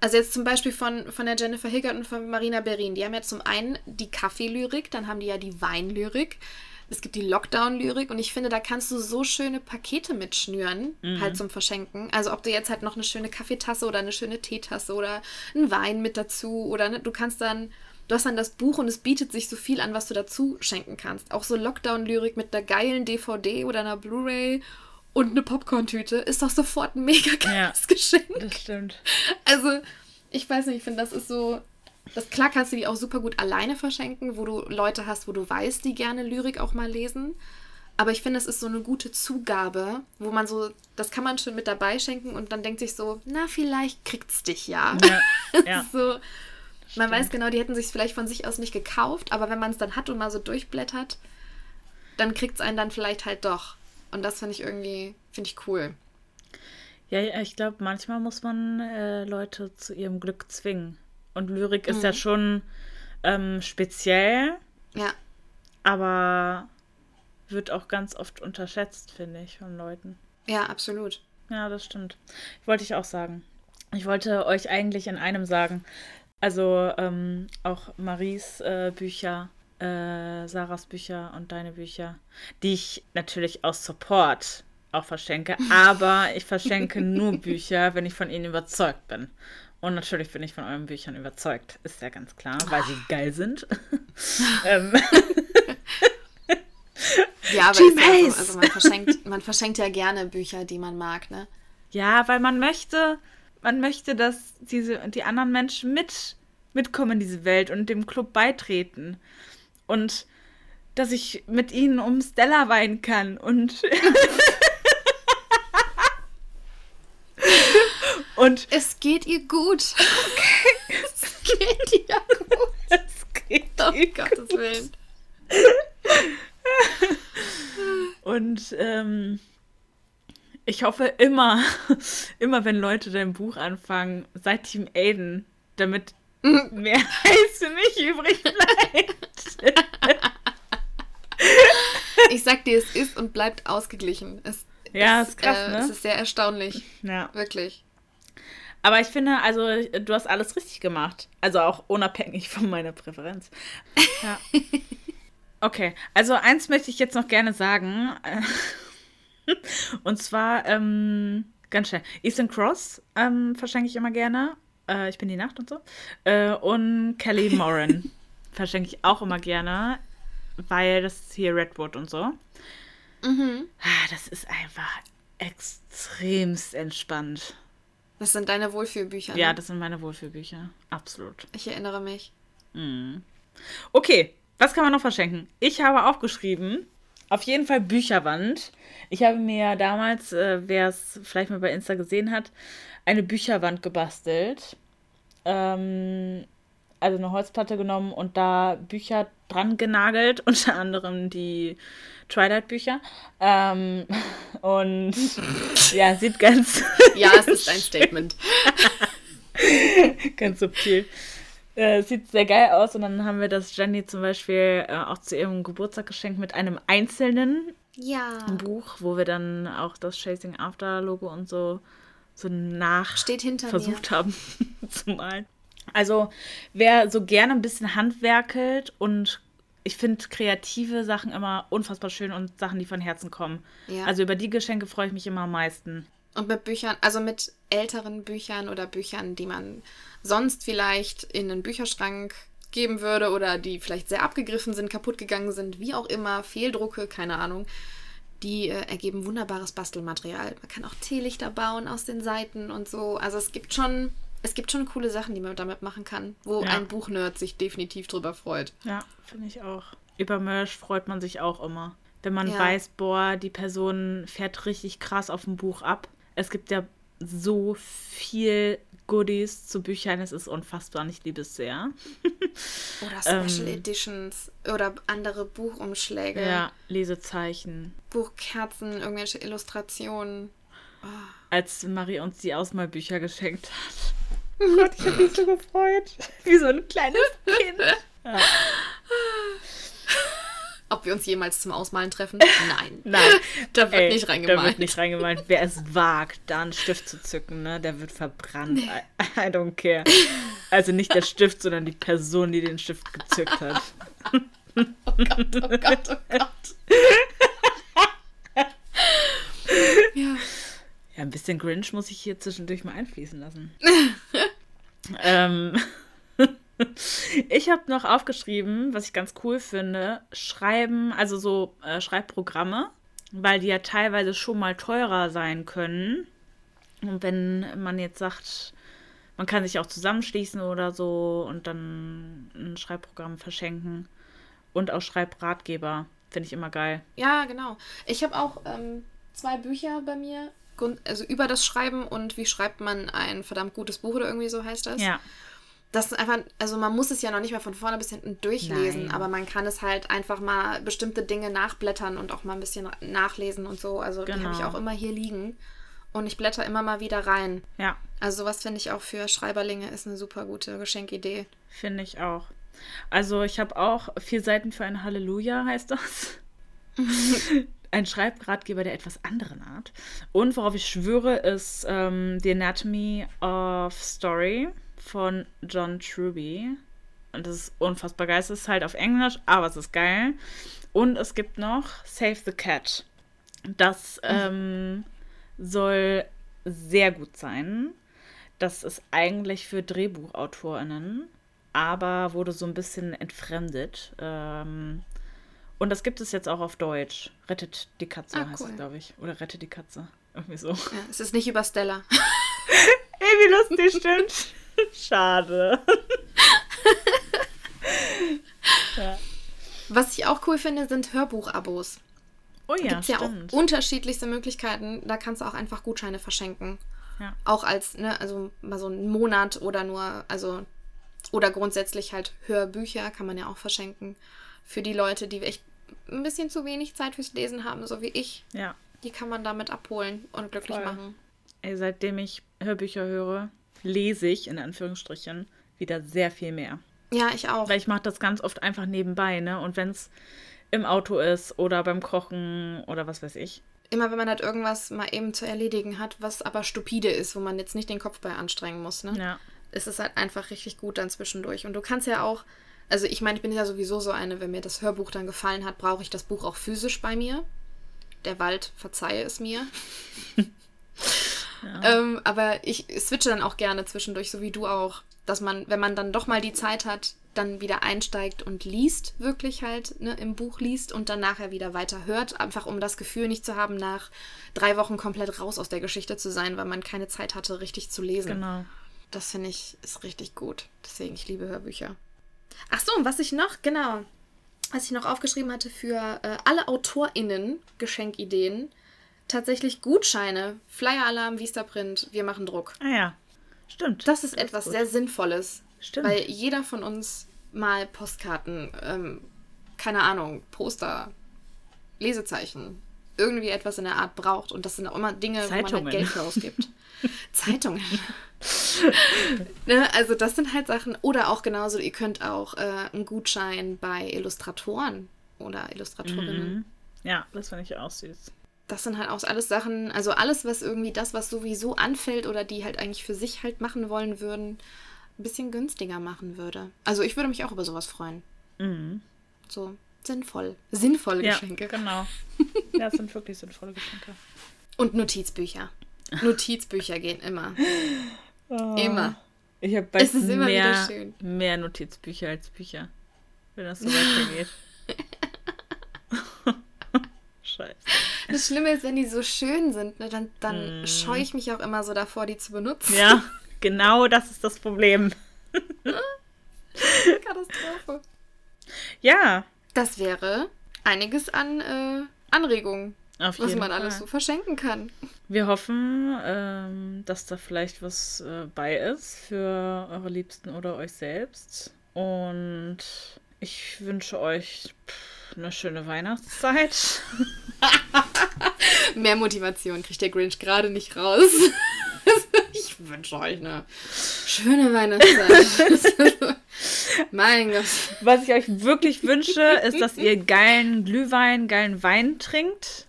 C: Also jetzt zum Beispiel von, von der Jennifer Higgert und von Marina Berin. Die haben ja zum einen die Kaffeelyrik, dann haben die ja die Weinlyrik. Es gibt die Lockdown-Lyrik und ich finde, da kannst du so schöne Pakete mitschnüren, halt zum Verschenken. Also ob du jetzt halt noch eine schöne Kaffeetasse oder eine schöne Teetasse oder einen Wein mit dazu oder ne, du kannst dann, du hast dann das Buch und es bietet sich so viel an, was du dazu schenken kannst. Auch so Lockdown-Lyrik mit einer geilen DVD oder einer Blu-ray und eine Popcorn-Tüte ist doch sofort ein mega geiles Geschenk.
B: Das stimmt.
C: Also, ich weiß nicht, ich finde, das ist so. Das klar kannst du die auch super gut alleine verschenken, wo du Leute hast, wo du weißt, die gerne Lyrik auch mal lesen. Aber ich finde, das ist so eine gute Zugabe, wo man so, das kann man schon mit dabei schenken und dann denkt sich so, na, vielleicht kriegt's dich ja.
B: Ja,
C: Das
B: ja.
C: ist so, man weiß
B: Stimmt.
C: genau, die hätten sich vielleicht von sich aus nicht gekauft, aber wenn man es dann hat und mal so durchblättert, dann kriegt es einen dann vielleicht halt doch. Und das finde ich irgendwie, finde ich cool.
B: Ja, ja, ich glaube, manchmal muss man äh, Leute zu ihrem Glück zwingen. Und Lyrik ist ja schon ähm, speziell,
C: Ja,
B: aber wird auch ganz oft unterschätzt, finde ich, von Leuten.
C: ja, absolut.
B: Ja, das stimmt. Wollte ich auch sagen. Ich wollte euch eigentlich in einem sagen. Also ähm, auch Maries äh, Bücher, äh, Sarahs Bücher und deine Bücher, die ich natürlich aus Support auch verschenke. Aber ich verschenke nur Bücher, wenn ich von ihnen überzeugt bin. Und natürlich bin ich von euren Büchern überzeugt. Ist ja ganz klar, weil sie geil sind. ähm,
C: Ja, aber
B: Haze.
C: also man verschenkt, man verschenkt ja gerne Bücher, die man mag, ne?
B: Ja, weil man möchte, man möchte, dass diese die anderen Menschen mit mitkommen in diese Welt und dem Club beitreten und dass ich mit ihnen um Stella weinen kann und und
C: Es geht ihr gut. Okay. Es geht ihr gut.
B: es geht
C: Oh
B: ihr
C: Gottes Willen.
B: Und ähm, ich hoffe immer, immer wenn Leute dein Buch anfangen, seid Team Aiden, damit mehr Eis für mich übrig bleibt.
C: Ich sag dir, es ist und bleibt ausgeglichen. Es
B: Ja,
C: ist,
B: ist krass,
C: äh,
B: ne?
C: Es ist sehr erstaunlich.
B: ja.
C: Wirklich.
B: Aber ich finde, also du hast alles richtig gemacht. Also auch unabhängig von meiner Präferenz. Ja. Okay, also eins möchte ich jetzt noch gerne sagen. Und zwar, ähm, ganz schnell, Ethan Cross ähm, verschenke ich immer gerne. Äh, ich bin die Nacht und so. Äh, und Kelly Moran verschenke ich auch immer gerne, weil das ist hier Redwood und so.
C: Mhm.
B: Ah, Das ist einfach extremst entspannt.
C: Das sind deine Wohlfühlbücher.
B: Ja,
C: ne?
B: das sind meine Wohlfühlbücher. Absolut.
C: Ich erinnere mich.
B: Okay, was kann man noch verschenken? Ich habe aufgeschrieben, auf jeden Fall Bücherwand. Ich habe mir damals, äh, wer es vielleicht mal bei Insta gesehen hat, eine Bücherwand gebastelt. Ähm, also eine Holzplatte genommen und da Bücher dran genagelt, unter anderem die Twilight-Bücher. Ähm, und ja, sieht ganz
C: Ja, es ist ein Statement.
B: ganz subtil. Äh, sieht sehr geil aus und dann haben wir das Jenny zum Beispiel äh, auch zu ihrem Geburtstag geschenkt mit einem einzelnen
C: Ja.
B: Buch, wo wir dann auch das Chasing After Logo und so so nach
C: Steht hinter
B: versucht haben zu malen. Also wer so gerne ein bisschen handwerkelt und ich finde kreative Sachen immer unfassbar schön und Sachen, die von Herzen kommen.
C: Ja.
B: Also über die Geschenke freue ich mich immer am meisten.
C: Und mit Büchern, also mit älteren Büchern oder Büchern, die man sonst vielleicht in einen Bücherschrank geben würde oder die vielleicht sehr abgegriffen sind, kaputt gegangen sind, wie auch immer, Fehldrucke, keine Ahnung. Die äh, ergeben wunderbares Bastelmaterial. Man kann auch Teelichter bauen aus den Seiten und so. Also es gibt schon, es gibt schon coole Sachen, die man damit machen kann, wo
B: Ja.
C: ein Buchnerd sich definitiv drüber freut.
B: Ja, finde ich auch. Über Merch freut man sich auch immer. Wenn man
C: Ja.
B: weiß, boah, die Person fährt richtig krass auf dem Buch ab. Es gibt ja so viel Goodies zu Büchern, es ist unfassbar ich liebe es sehr.
C: Oder Special
B: Ähm.
C: Editions oder andere Buchumschläge,
B: Ja, Lesezeichen.
C: Buchkerzen, irgendwelche Illustrationen.
B: Als Marie uns die Ausmalbücher geschenkt hat. Oh Gott, ich habe mich so gefreut. Wie so ein kleines Kind. Ja.
C: Ob wir uns jemals zum Ausmalen treffen? Nein.
B: Nein,
C: Da wird
B: ey,
C: nicht
B: Da
C: reingemalt.
B: wird nicht reingemalt. Wer es wagt, da einen Stift zu zücken, ne, der wird verbrannt. I, I don't care. Also nicht der Stift, sondern die Person, die den Stift gezückt hat.
C: Oh Gott, oh Gott, oh Gott. ja.
B: Ja, ein bisschen Grinch muss ich hier zwischendurch mal einfließen lassen. ähm, ich habe noch aufgeschrieben, was ich ganz cool finde, Schreiben, also so äh, Schreibprogramme, weil die ja teilweise schon mal teurer sein können. Und wenn man jetzt sagt, man kann sich auch zusammenschließen oder so und dann ein Schreibprogramm verschenken und auch Schreibratgeber, finde ich immer geil.
C: ja, genau. Ich habe auch ähm, zwei Bücher bei mir, also über das Schreiben und wie schreibt man ein verdammt gutes Buch oder irgendwie so heißt das.
B: Ja,
C: Das ist einfach, also man muss es ja noch nicht mal von vorne bis hinten durchlesen,
B: Nein.
C: aber man kann es halt einfach mal bestimmte Dinge nachblättern und auch mal ein bisschen nachlesen und so. Also die habe ich
B: Genau.
C: auch immer hier liegen. Und ich blätter immer mal wieder rein.
B: ja.
C: Also sowas finde ich auch für Schreiberlinge ist eine super gute Geschenkidee.
B: Finde ich auch. Also ich habe auch vier Seiten für ein Halleluja, heißt das. ein Schreibratgeber der etwas anderen Art. Und worauf ich schwöre, ist ähm, The Anatomy of Story von John Truby. Und das ist unfassbar geil. Es ist halt auf Englisch, aber es ist geil. Und es gibt noch Save the Cat. Das ähm, soll sehr gut sein. Das ist eigentlich für DrehbuchautorInnen, aber wurde so ein bisschen entfremdet. Ähm, und das gibt es jetzt auch auf Deutsch. Rettet die Katze
C: Ah,
B: heißt
C: cool.
B: es, glaube ich. Oder Rettet die Katze. Irgendwie so.
C: Ja, es ist nicht über Stella.
B: Ey, wie lustig, stimmt. Schade. ja.
C: Was ich auch cool finde, sind Hörbuchabos.
B: Oh ja,
C: Gibt es ja auch
B: stimmt.
C: unterschiedlichste Möglichkeiten. Da kannst du auch einfach Gutscheine verschenken.
B: Ja.
C: Auch als, ne, also mal so einen Monat oder nur, also, oder grundsätzlich halt Hörbücher kann man ja auch verschenken. Für die Leute, die echt ein bisschen zu wenig Zeit fürs Lesen haben, so wie ich.
B: ja.
C: Die kann man damit abholen und glücklich
B: Voll.
C: machen.
B: Ey, seitdem ich Hörbücher höre, lese ich in Anführungsstrichen wieder sehr viel mehr.
C: Ja, ich auch.
B: Weil ich mache das ganz oft einfach nebenbei, ne? Und wenn es im Auto ist oder beim Kochen oder was weiß ich.
C: Immer wenn man halt irgendwas mal eben zu erledigen hat, was aber stupide ist, wo man jetzt nicht den Kopf bei anstrengen muss, ne?
B: Ja.
C: ist es halt einfach richtig gut dann zwischendurch. Und du kannst ja auch, also ich meine, ich bin ja sowieso so eine, wenn mir das Hörbuch dann gefallen hat, brauche ich das Buch auch physisch bei mir. Der Wald verzeihe es mir. ähm, aber ich switche dann auch gerne zwischendurch, so wie du auch, dass man, wenn man dann doch mal die Zeit hat, dann wieder einsteigt und liest, wirklich halt ne, im Buch liest und dann nachher wieder weiter hört, einfach um das Gefühl nicht zu haben, nach drei Wochen komplett raus aus der Geschichte zu sein, weil man keine Zeit hatte, richtig zu lesen.
B: Genau.
C: Das finde ich ist richtig gut. Deswegen, ich liebe Hörbücher. Ach so, und was ich noch, genau, was ich noch aufgeschrieben hatte für äh, alle AutorInnen, Geschenkideen, tatsächlich Gutscheine, Flyer-Alarm, Vistaprint, wir machen Druck.
B: Ah ja. Stimmt.
C: Das ist etwas
B: gut.
C: sehr Sinnvolles.
B: Stimmt.
C: Weil jeder von uns mal Postkarten, ähm, keine Ahnung, Poster, Lesezeichen, irgendwie etwas in der Art braucht. Und das sind auch immer Dinge, wo man
B: Zeitungen.
C: halt Geld für ausgibt. Zeitungen. ne, also das sind halt Sachen. Oder auch genauso, ihr könnt auch äh, einen Gutschein bei Illustratoren oder Illustratorinnen.
B: Mhm. Ja, das finde ich auch süß.
C: Das sind halt auch alles Sachen, also alles, was irgendwie das, was sowieso anfällt oder die halt eigentlich für sich halt machen wollen würden, ein bisschen günstiger machen würde. Also ich würde mich auch über sowas freuen.
B: Mhm.
C: So sinnvoll. Sinnvolle
B: Ja,
C: Geschenke.
B: genau. Ja, es sind wirklich sinnvolle Geschenke.
C: Und Notizbücher. Notizbücher gehen immer.
B: Oh.
C: Immer.
B: Ich habe bald
C: Es ist immer
B: mehr,
C: wieder schön.
B: mehr Notizbücher als Bücher, wenn das so weitergeht. Scheiße.
C: Das Schlimme ist, wenn die so schön sind, ne, dann, dann scheue ich mich auch immer so davor, die zu benutzen.
B: Ja, genau das ist das Problem.
C: Katastrophe.
B: Ja,
C: Das wäre einiges an äh, Anregungen, was man
B: Fall.
C: alles so verschenken kann.
B: Wir hoffen, ähm, dass da vielleicht was äh, bei ist für eure Liebsten oder euch selbst. Und ich wünsche euch pff, eine schöne Weihnachtszeit.
C: Mehr Motivation kriegt der Grinch gerade nicht raus. ich wünsche euch eine schöne Weihnachtszeit. mein Gott.
B: Was ich euch wirklich wünsche, ist, dass ihr geilen Glühwein, geilen Wein trinkt.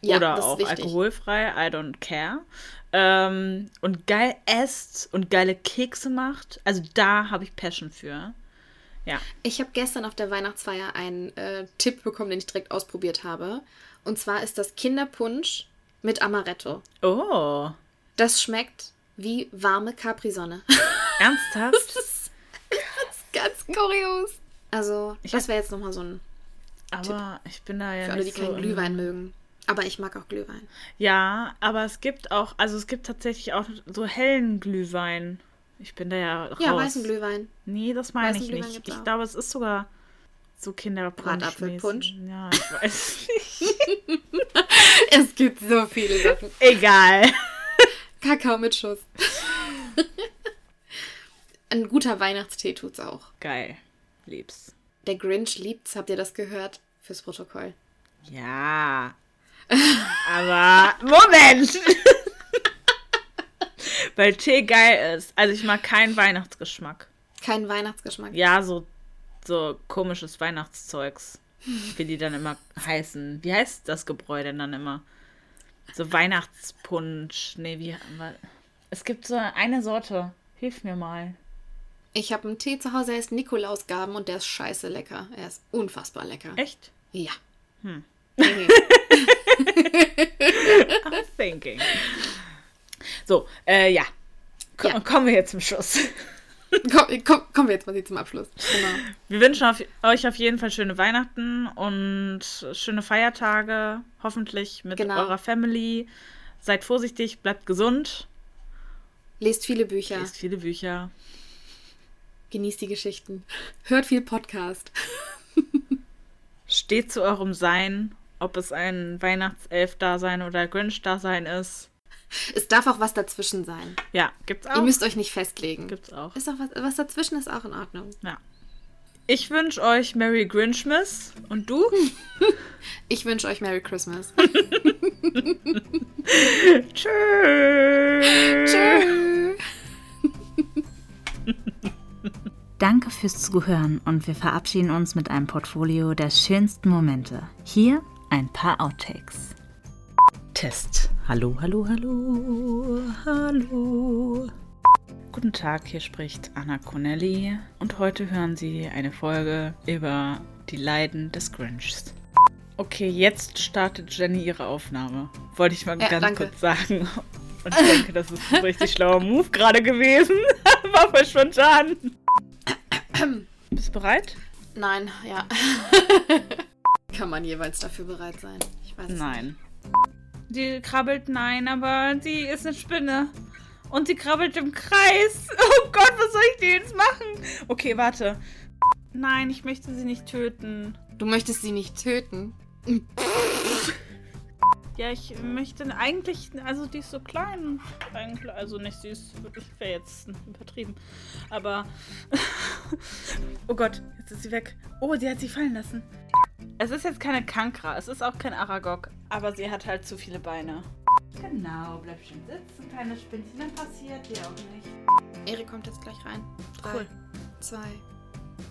C: Ja,
B: oder auch alkoholfrei, I don't care. Ähm, und geil esst und geile Kekse macht. Also da habe ich Passion für. Ja.
C: Ich habe gestern auf der Weihnachtsfeier einen äh, Tipp bekommen, den ich direkt ausprobiert habe. Und zwar ist das Kinderpunsch mit Amaretto.
B: Oh.
C: Das schmeckt wie warme Capri-Sonne.
B: Ernsthaft?
C: Ganz kurios. Also,
B: Ich
C: das wäre jetzt nochmal so ein
B: Aber ich bin da ja
C: für alle, die
B: nicht
C: keinen
B: so
C: Glühwein mögen. Aber ich mag auch Glühwein.
B: Ja, aber es gibt auch, also es gibt tatsächlich auch so hellen Glühwein. Ich bin da ja raus.
C: Ja, weißen Glühwein.
B: Nee, das meine
C: Weißen
B: ich
C: Glühwein
B: nicht. Ich
C: auch.
B: glaube, es ist sogar so Kinderpunsch.
C: Bratapfelpunsch?
B: Ja, ich weiß nicht.
C: Es gibt so viele Sachen.
B: Egal.
C: Kakao mit Schuss. Ein guter Weihnachtstee tut's auch.
B: Geil. Lieb's.
C: Der Grinch liebt's, habt ihr das gehört? Fürs Protokoll.
B: Ja. Aber Moment! Weil Tee geil ist. Also ich mag keinen Weihnachtsgeschmack.
C: Kein Weihnachtsgeschmack.
B: Ja, so, so komisches Weihnachtszeugs. Wie die dann immer heißen. Wie heißt das Gebräu denn dann immer? So Weihnachtspunsch. Nee, wie. Es gibt so eine Sorte. Hilf mir mal.
C: Ich habe einen Tee zu Hause, der ist Nikolausgaben und der ist scheiße lecker. Er ist unfassbar lecker.
B: Echt?
C: Ja.
B: Hm.
C: Nee.
B: I'm thinking. So, äh, ja. Ko
C: Ja.
B: Kommen wir jetzt zum Schluss.
C: komm, komm, kommen wir jetzt mal zum Abschluss. Genau.
B: Wir wünschen auf, euch auf jeden Fall schöne Weihnachten und schöne Feiertage. Hoffentlich mit
C: Genau.
B: eurer Family. Seid vorsichtig, bleibt gesund.
C: Lest viele Bücher,
B: Lest viele Bücher.
C: genießt die Geschichten, hört viel Podcast.
B: Steht zu eurem Sein, ob es ein Weihnachtself-Dasein oder Grinch-Dasein ist.
C: Es darf auch was dazwischen sein.
B: Ja, gibt's auch.
C: Ihr müsst euch nicht festlegen.
B: Gibt's auch.
C: Ist auch was, was dazwischen ist auch in Ordnung.
B: Ja. Ich wünsche euch Merry Grinchmas. Und du?
C: Ich wünsche euch Merry Christmas.
B: Tschüss.
C: Tschüss.
A: Danke fürs Zuhören und wir verabschieden uns mit einem Portfolio der schönsten Momente. Hier ein paar Outtakes. Test. Hallo, hallo, hallo, hallo.
B: Guten Tag, hier spricht Anna Connelly und heute hören Sie eine Folge über die Leiden des Grinchs. Okay, jetzt startet Jenny ihre Aufnahme. Wollte ich mal
C: Ja,
B: ganz
C: danke.
B: kurz sagen. Und ich denke, das ist ein richtig schlauer Move gerade gewesen. War voll spontan. Bist du bereit?
C: Nein, ja. Kann man jeweils dafür bereit sein? Ich weiß es nicht.
B: Die krabbelt, nein, aber sie ist eine Spinne. Und sie krabbelt im Kreis. Oh Gott, was soll ich denn jetzt machen? Okay, warte. Nein, ich möchte sie nicht töten.
C: Du möchtest sie nicht töten.
B: Ja, ich möchte eigentlich, also die ist so klein. Also nicht süß, das wäre jetzt übertrieben. Aber, oh Gott, jetzt ist sie weg. Oh, sie hat sie fallen lassen. Es ist jetzt keine Kankra, es ist auch kein Aragog, aber sie hat halt zu viele Beine. Genau, bleib schön sitzen, kleine Spinnchen, dann passiert dir auch nicht.
C: Erik kommt jetzt gleich rein. Drei,
B: Cool.
C: zwei,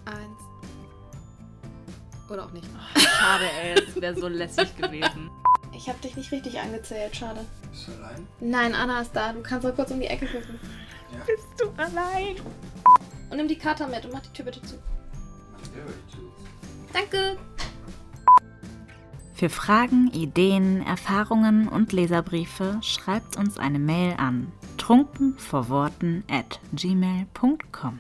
C: eins. Oder auch nicht.
B: Schade, ey, es wäre so lässig gewesen.
C: Ich habe dich nicht richtig angezählt, schade.
D: Bist du allein?
C: Nein, Anna ist da. Du kannst mal kurz um die Ecke gucken.
B: Bist du allein?
C: Und nimm die Karte mit und mach die Tür bitte zu.
D: Mach der zu.
C: Danke.
A: Für Fragen, Ideen, Erfahrungen und Leserbriefe schreibt uns eine Mail an trunkenvorworten at gmail.com.